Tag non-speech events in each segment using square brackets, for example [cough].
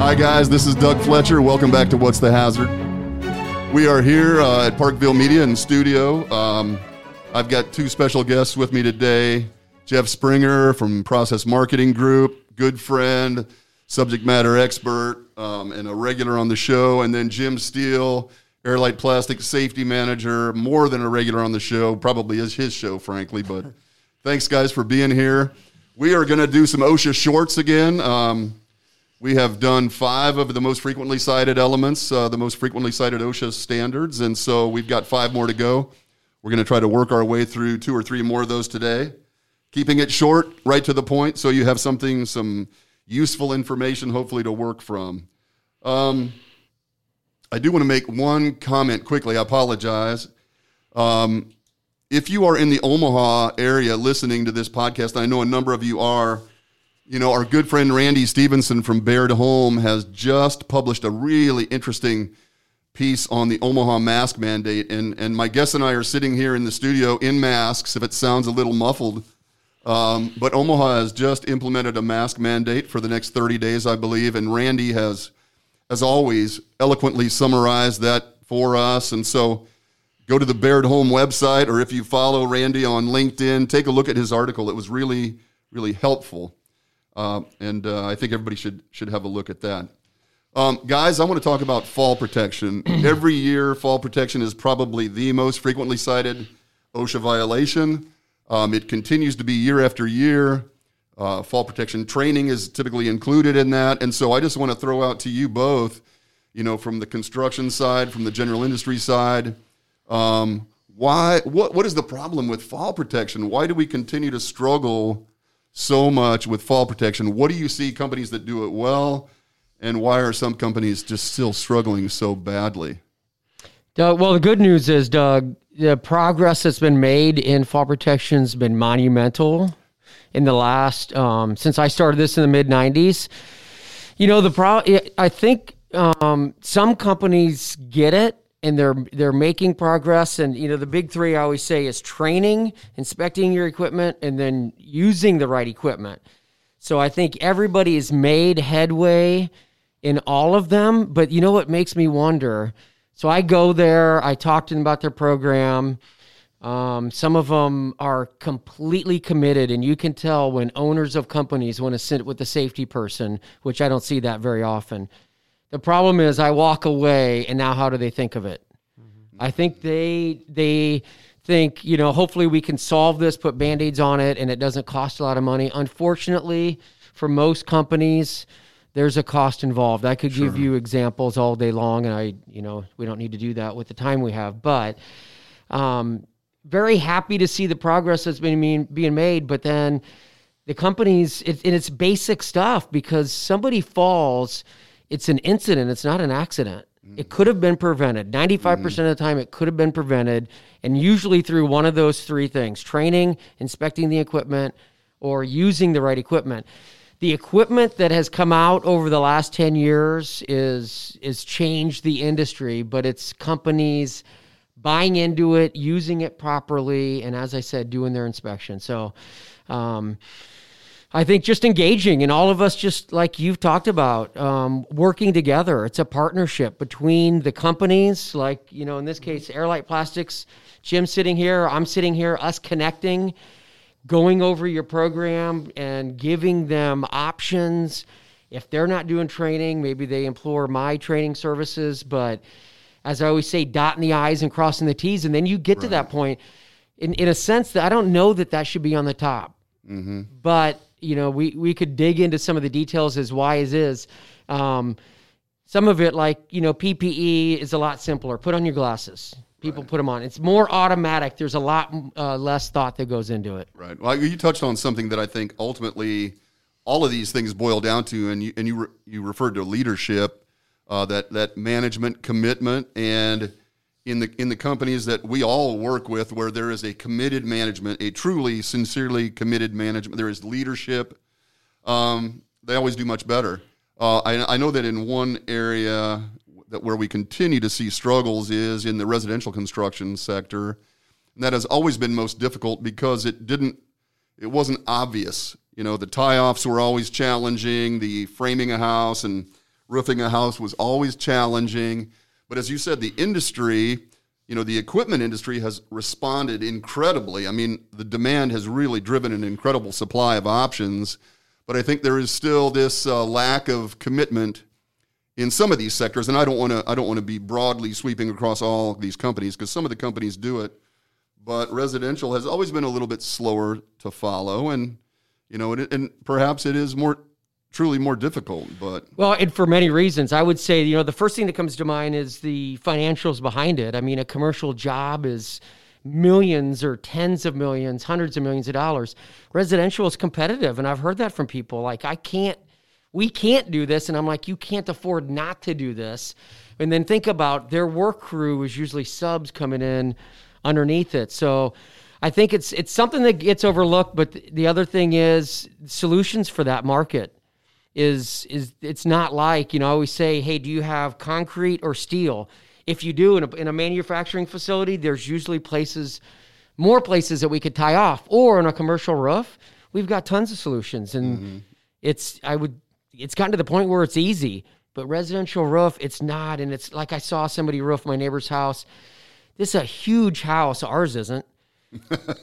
Hi, guys. This is Doug Fletcher. Welcome back to What's the Hazard. We are here uh, at Parkville Media in studio. Um, I've got two special guests with me today Jeff Springer from Process Marketing Group, good friend, subject matter expert, um, and a regular on the show. And then Jim Steele, Airlight Plastic Safety Manager, more than a regular on the show. Probably is his show, frankly. But [laughs] thanks, guys, for being here. We are going to do some OSHA shorts again. Um, we have done five of the most frequently cited elements, uh, the most frequently cited OSHA standards, and so we've got five more to go. We're going to try to work our way through two or three more of those today, keeping it short, right to the point, so you have something, some useful information, hopefully, to work from. Um, I do want to make one comment quickly. I apologize. Um, if you are in the Omaha area listening to this podcast, I know a number of you are you know, our good friend Randy Stevenson from Baird Holm has just published a really interesting piece on the Omaha mask mandate. And, and my guest and I are sitting here in the studio in masks, if it sounds a little muffled. Um, but Omaha has just implemented a mask mandate for the next 30 days, I believe. And Randy has, as always, eloquently summarized that for us. And so go to the Baird Holm website, or if you follow Randy on LinkedIn, take a look at his article. It was really, really helpful. Uh, and uh, I think everybody should should have a look at that. Um, guys, I want to talk about fall protection. [clears throat] Every year, fall protection is probably the most frequently cited OSHA violation. Um, it continues to be year after year. Uh, fall protection training is typically included in that, and so I just want to throw out to you both, you know, from the construction side, from the general industry side, um, why what what is the problem with fall protection? Why do we continue to struggle? So much with fall protection. What do you see companies that do it well, and why are some companies just still struggling so badly? Doug, well, the good news is, Doug, the progress that's been made in fall protection has been monumental in the last um, since I started this in the mid '90s. You know, the pro. I think um, some companies get it and they're they're making progress. And you know the big three i always say is training inspecting your equipment and then using the right equipment. So i think everybody has made headway in all of them but you know what makes me wonder? So i go there i talk to them about their program. Um, some of them are completely committed and you can tell when owners of companies want to sit with the safety person which i don't see that very often the problem is I walk away and now how do they think of it? Mm-hmm. I think they they think, you know, hopefully we can solve this, put band-aids on it and it doesn't cost a lot of money. Unfortunately, for most companies, there's a cost involved. I could sure. give you examples all day long and I, you know, we don't need to do that with the time we have, but um, very happy to see the progress that's been being, being made, but then the companies it, and it's basic stuff because somebody falls it's an incident, it's not an accident. It could have been prevented. 95% of the time, it could have been prevented. And usually through one of those three things training, inspecting the equipment, or using the right equipment. The equipment that has come out over the last 10 years is, is changed the industry, but it's companies buying into it, using it properly, and as I said, doing their inspection. So, um, I think just engaging and all of us, just like you've talked about, um, working together. It's a partnership between the companies, like, you know, in this case, Airlight Plastics, Jim sitting here, I'm sitting here, us connecting, going over your program and giving them options. If they're not doing training, maybe they implore my training services. But as I always say, dotting the I's and crossing the T's. And then you get right. to that point in, in a sense that I don't know that that should be on the top. Mm-hmm. But you know, we, we could dig into some of the details as why it is. Um, some of it, like, you know, PPE is a lot simpler. Put on your glasses. People right. put them on. It's more automatic. There's a lot uh, less thought that goes into it. Right. Well, you touched on something that I think ultimately all of these things boil down to, and you, and you, re- you referred to leadership, uh, that, that management commitment, and in the in the companies that we all work with where there is a committed management a truly sincerely committed management. There is leadership. Um, they always do much better. Uh, I, I, know that in one area that where we continue to see struggles is in the residential construction sector. And that has always been most difficult because it didn't it wasn't obvious. You know the tie-offs were always challenging. The framing a house and roofing a house was always challenging. But as you said, the industry, you know, the equipment industry has responded incredibly. I mean, the demand has really driven an incredible supply of options. But I think there is still this uh, lack of commitment in some of these sectors, and I don't want to I don't want to be broadly sweeping across all these companies because some of the companies do it, but residential has always been a little bit slower to follow, and you know, and, and perhaps it is more truly more difficult. But well, and for many reasons, I would say you know the first thing that comes to mind is the financials behind it. I mean, a commercial job is millions or tens of millions, hundreds of millions of dollars. Residential is competitive, and I've heard that from people. Like, I can't we can't do this. And I'm like, you can't afford not to do this. And then think about their work crew is usually subs coming in underneath it. So I think it's it's something that gets overlooked. But the other thing is solutions for that market is is it's not like you know I always say, hey, do you have concrete or steel? If you do in a, in a manufacturing facility, there's usually places, more places that we could tie off, or in a commercial roof, we've got tons of solutions, and mm-hmm. it's I would it's gotten to the point where it's easy. But residential roof, it's not. And it's like I saw somebody roof my neighbor's house. This is a huge house. Ours isn't.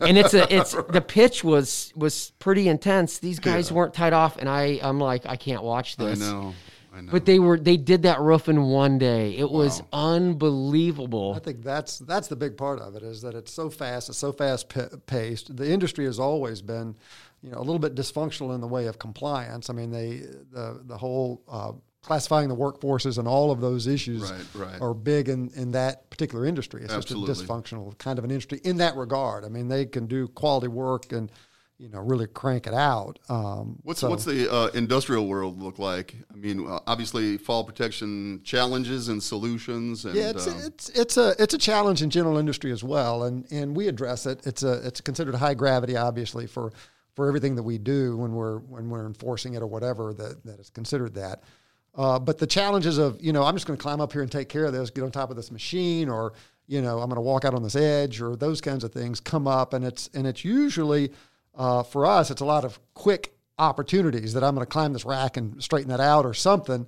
And it's a it's [laughs] the pitch was was pretty intense. These guys yeah. weren't tied off, and I I'm like I can't watch this. I know. I know. But they were they did that roof in one day. It wow. was unbelievable. I think that's that's the big part of it is that it's so fast, it's so fast paced. The industry has always been you know, a little bit dysfunctional in the way of compliance. I mean, they the the whole uh, classifying the workforces and all of those issues right, right. are big in, in that particular industry. It's Absolutely. just a dysfunctional kind of an industry in that regard. I mean, they can do quality work and you know really crank it out. Um, what's so. what's the uh, industrial world look like? I mean, uh, obviously fall protection challenges and solutions. And, yeah, it's, uh, it's it's a it's a challenge in general industry as well, and and we address it. It's a it's considered high gravity, obviously for for everything that we do when we're when we're enforcing it or whatever that, that is considered that. Uh, but the challenges of you know I'm just going to climb up here and take care of this, get on top of this machine, or you know I'm going to walk out on this edge, or those kinds of things come up, and it's and it's usually uh, for us it's a lot of quick opportunities that I'm going to climb this rack and straighten that out or something.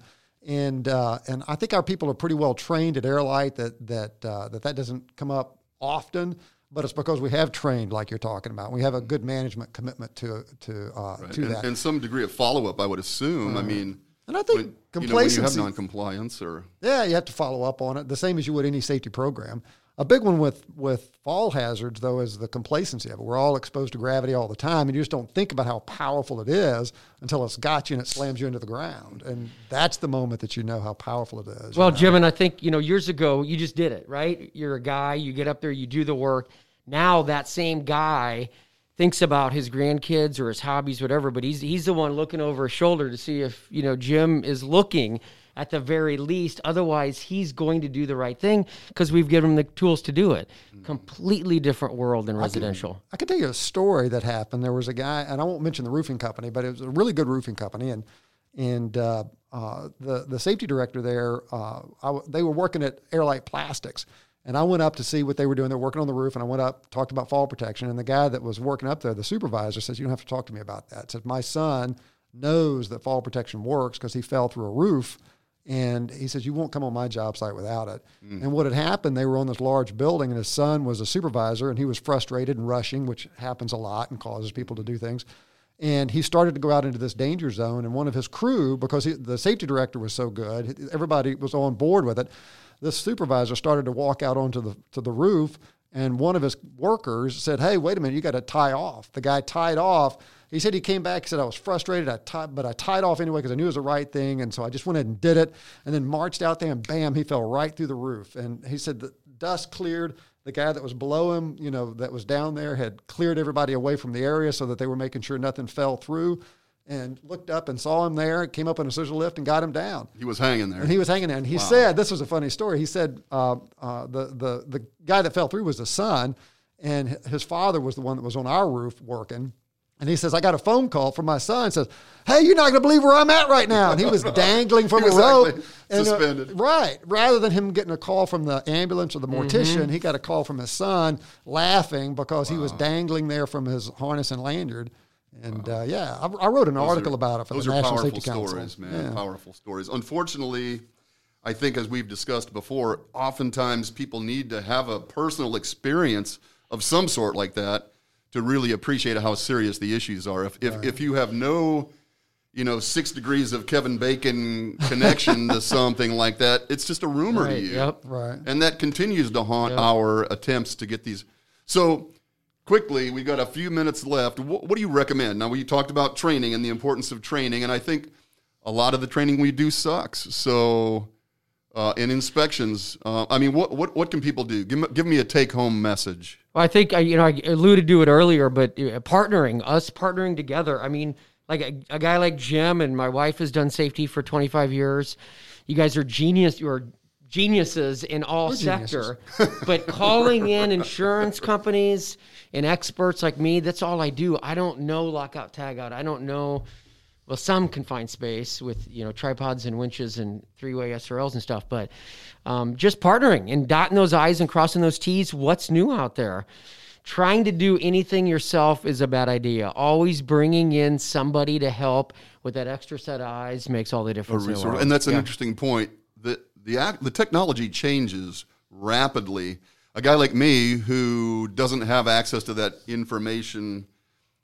And uh, and I think our people are pretty well trained at Airlight that that uh, that that doesn't come up often but it's because we have trained, like you're talking about. We have a good management commitment to to uh, right. to and, that, and some degree of follow up. I would assume. I uh-huh. mean, and I think when, complacency. You know, when you have noncompliance, or yeah, you have to follow up on it the same as you would any safety program. A big one with with fall hazards though is the complacency of it. We're all exposed to gravity all the time, and you just don't think about how powerful it is until it's got you and it slams you into the ground. And that's the moment that you know how powerful it is. Well, you know? Jim, and I think you know years ago you just did it right. You're a guy. You get up there. You do the work. Now that same guy thinks about his grandkids or his hobbies, whatever. But he's he's the one looking over his shoulder to see if you know Jim is looking at the very least. Otherwise, he's going to do the right thing because we've given him the tools to do it. Mm-hmm. Completely different world than residential. I can, I can tell you a story that happened. There was a guy, and I won't mention the roofing company, but it was a really good roofing company, and and uh, uh, the the safety director there, uh, I, they were working at Airlight Plastics. And I went up to see what they were doing. They're working on the roof, and I went up, talked about fall protection. And the guy that was working up there, the supervisor, says, "You don't have to talk to me about that." Said, "My son knows that fall protection works because he fell through a roof and he says, You won't come on my job site without it. Mm. And what had happened, they were on this large building, and his son was a supervisor, and he was frustrated and rushing, which happens a lot and causes people to do things. And he started to go out into this danger zone. And one of his crew, because he, the safety director was so good, everybody was on board with it. This supervisor started to walk out onto the to the roof, and one of his workers said, "Hey, wait a minute, you got to tie off." The guy tied off he said he came back. He said I was frustrated. I tied, but I tied off anyway because I knew it was the right thing, and so I just went ahead and did it. And then marched out there, and bam, he fell right through the roof. And he said the dust cleared. The guy that was below him, you know, that was down there, had cleared everybody away from the area so that they were making sure nothing fell through. And looked up and saw him there. Came up on a scissor lift and got him down. He was hanging there. And he was hanging there. And he wow. said, "This was a funny story." He said, uh, uh, "the the the guy that fell through was the son." and his father was the one that was on our roof working. And he says, I got a phone call from my son. Says, Hey, you're not going to believe where I'm at right now. And he was [laughs] dangling from a rope. And, uh, suspended. Uh, right. Rather than him getting a call from the ambulance or the mortician, mm-hmm. he got a call from his son laughing because wow. he was dangling there from his harness and lanyard. And uh, yeah, I, I wrote an article are- about it for the National Safety Council. stories, man. Yeah. Powerful stories. Unfortunately, I think as we've discussed before, oftentimes people need to have a personal experience of some sort like that to really appreciate how serious the issues are. If if, if you have no you know, six degrees of Kevin Bacon connection to [laughs] something like that. It's just a rumor to you. yep. Right. And that continues to haunt our attempts to get these. So, quickly, we've got a few minutes left. What, what do you recommend? Now, we talked about training and the importance of training, and I think a lot of the training we do sucks. So, uh, in inspections, uh, I mean, what, what, what can people do? Give me, give me a take home message. Well, I think you know I alluded to it earlier, but uh, partnering, us partnering together. I mean, like a, a guy like Jim and my wife has done safety for 25 years. You guys are genius. You're geniuses in all sector, but calling in insurance companies and experts like me, that's all I do. I don't know lockout tagout. I don't know. Well, some confined space with you know tripods and winches and three-way SRLs and stuff, but um, just partnering and dotting those I's and crossing those T's. What's new out there? Trying to do anything yourself is a bad idea. Always bringing in somebody to help with that extra set of eyes makes all the difference. the. And that's an Yeah. interesting point. The the act, the technology changes rapidly. A guy like me who doesn't have access to that information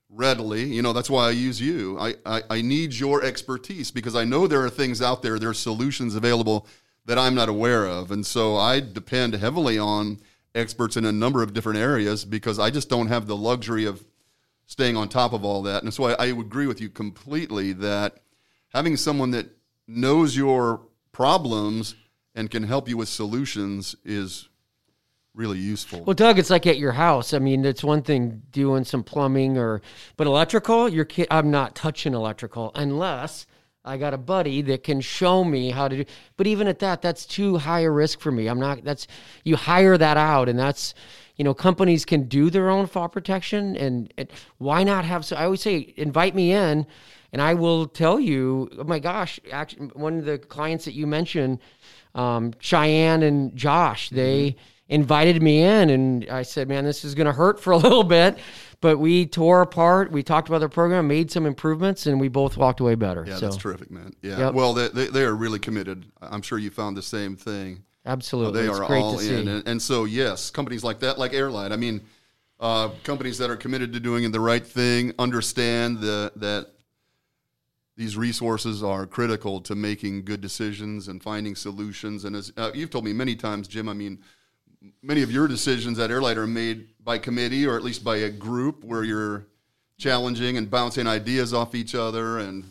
readily, you know, that's why I use you. I, I, I need your expertise because I know there are things out there, there are solutions available that I'm not aware of. And so I depend heavily on experts in a number of different areas because I just don't have the luxury of staying on top of all that. And so I, I agree with you completely that having someone that knows your problems and can help you with solutions is really useful. Well, Doug, it's like at your house. I mean, it's one thing doing some plumbing or, but electrical, you're, I'm not touching electrical unless I got a buddy that can show me how to do. But even at that, that's too high a risk for me. I'm not. That's you hire that out, and that's, you know, companies can do their own fall protection, and, and why not have? So I always say, invite me in. And I will tell you, oh my gosh, actually, one of the clients that you mentioned, um, Cheyenne and Josh, they invited me in, and I said, "Man, this is going to hurt for a [laughs] little bit," but we tore apart. We talked about the program, made some improvements, and we both walked away better. yeah, so that's terrific, man. Yeah. Yep. Well, they, they, they are really committed. I'm sure you found the same thing. absolutely, They it's are great all to see. in. And, and so, yes, companies like that, like Airline, I mean, uh, companies that are committed to doing the right thing understand the, that these resources are critical to making good decisions and finding solutions. And as uh, you've told me many times, Jim, I mean, many of your decisions at Airlight are made by committee or at least by a group where you're challenging and bouncing ideas off each other. And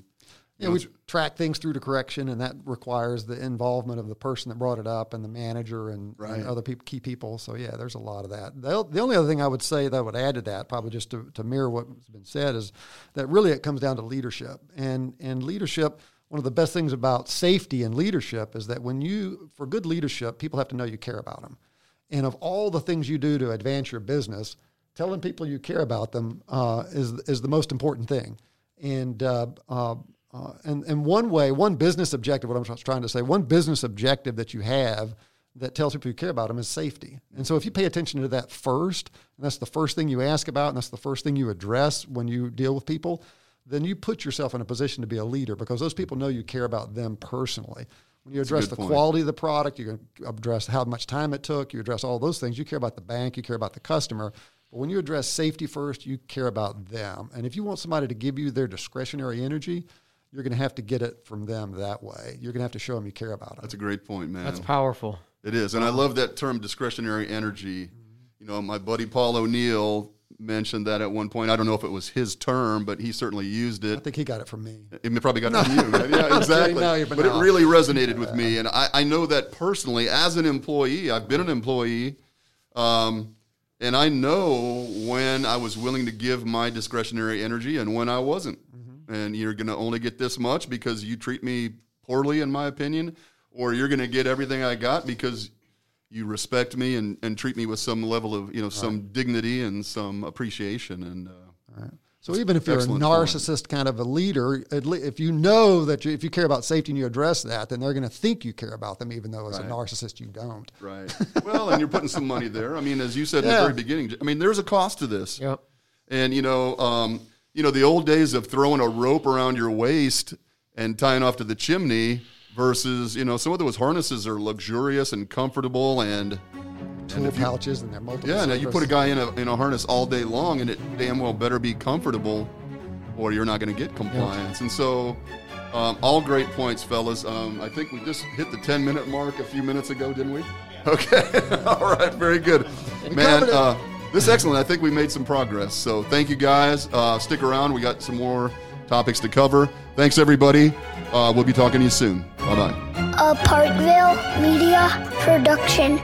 Yeah, we track things through to correction, and that requires the involvement of the person that brought it up and the manager and, Right. and other people, key people. So yeah, there's a lot of that. The, the only other thing I would say that I would add to that, probably just to, to mirror what's been said, is that really it comes down to leadership. And and leadership, one of the best things about safety and leadership is that when you, for good leadership, people have to know you care about them. And of all the things you do to advance your business, telling people you care about them uh, is is the most important thing. And uh, uh, uh, and and one way, one business objective, what I'm trying to say, one business objective that you have that tells people you care about them is safety. And so if you pay attention to that first, and that's the first thing you ask about, and that's the first thing you address when you deal with people, then you put yourself in a position to be a leader because those people know you care about them personally. When you address the point. quality of the product, you address how much time it took, you address all those things. You care about the bank, you care about the customer. But when you address safety first, you care about them. And if you want somebody to give you their discretionary energy, you're going to have to get it from them that way. You're going to have to show them you care about them. that's a great point, man. That's powerful. It is, and I love that term, discretionary energy. Mm-hmm. You know, my buddy Paul O'Neill mentioned that at one point. I don't know if it was his term, but he certainly used it. I think he got it from me. He probably got it from you. Right? [laughs] Yeah, exactly. No, but it really resonated with me, and I, I know that personally as an employee. I've been an employee, um, and I know when I was willing to give my discretionary energy and when I wasn't. Mm-hmm. And you're going to only get this much because you treat me poorly, in my opinion, or you're going to get everything I got because you respect me and, and treat me with some level of you know some dignity and some appreciation and. Uh, So even if you're a Excellent point. narcissist kind of a leader, at le- if you know that you, if you care about safety and you address that, then they're going to think you care about them, even though as a narcissist you don't. Right. well, and you're putting some money there. I mean, as you said in the very beginning, I mean, there's a cost to this. Yep. And, you know, um, you know, the old days of throwing a rope around your waist and tying off to the chimney versus, you know, some of those harnesses are luxurious and comfortable and Tool pouches and they're multiple. yeah, now you put a guy in a in a harness all day long, and it damn well better be comfortable, or you're not going to get compliance. And so, um, all great points, fellas. Um, I think we just hit the 10 minute mark a few minutes ago, didn't we? Okay, [laughs] all right, very good, man. Uh, this is excellent. I think we made some progress. So thank you guys. Uh, stick around. We got some more topics to cover. Thanks everybody. Uh, we'll be talking to you soon. Bye bye. a Parkville Media Production.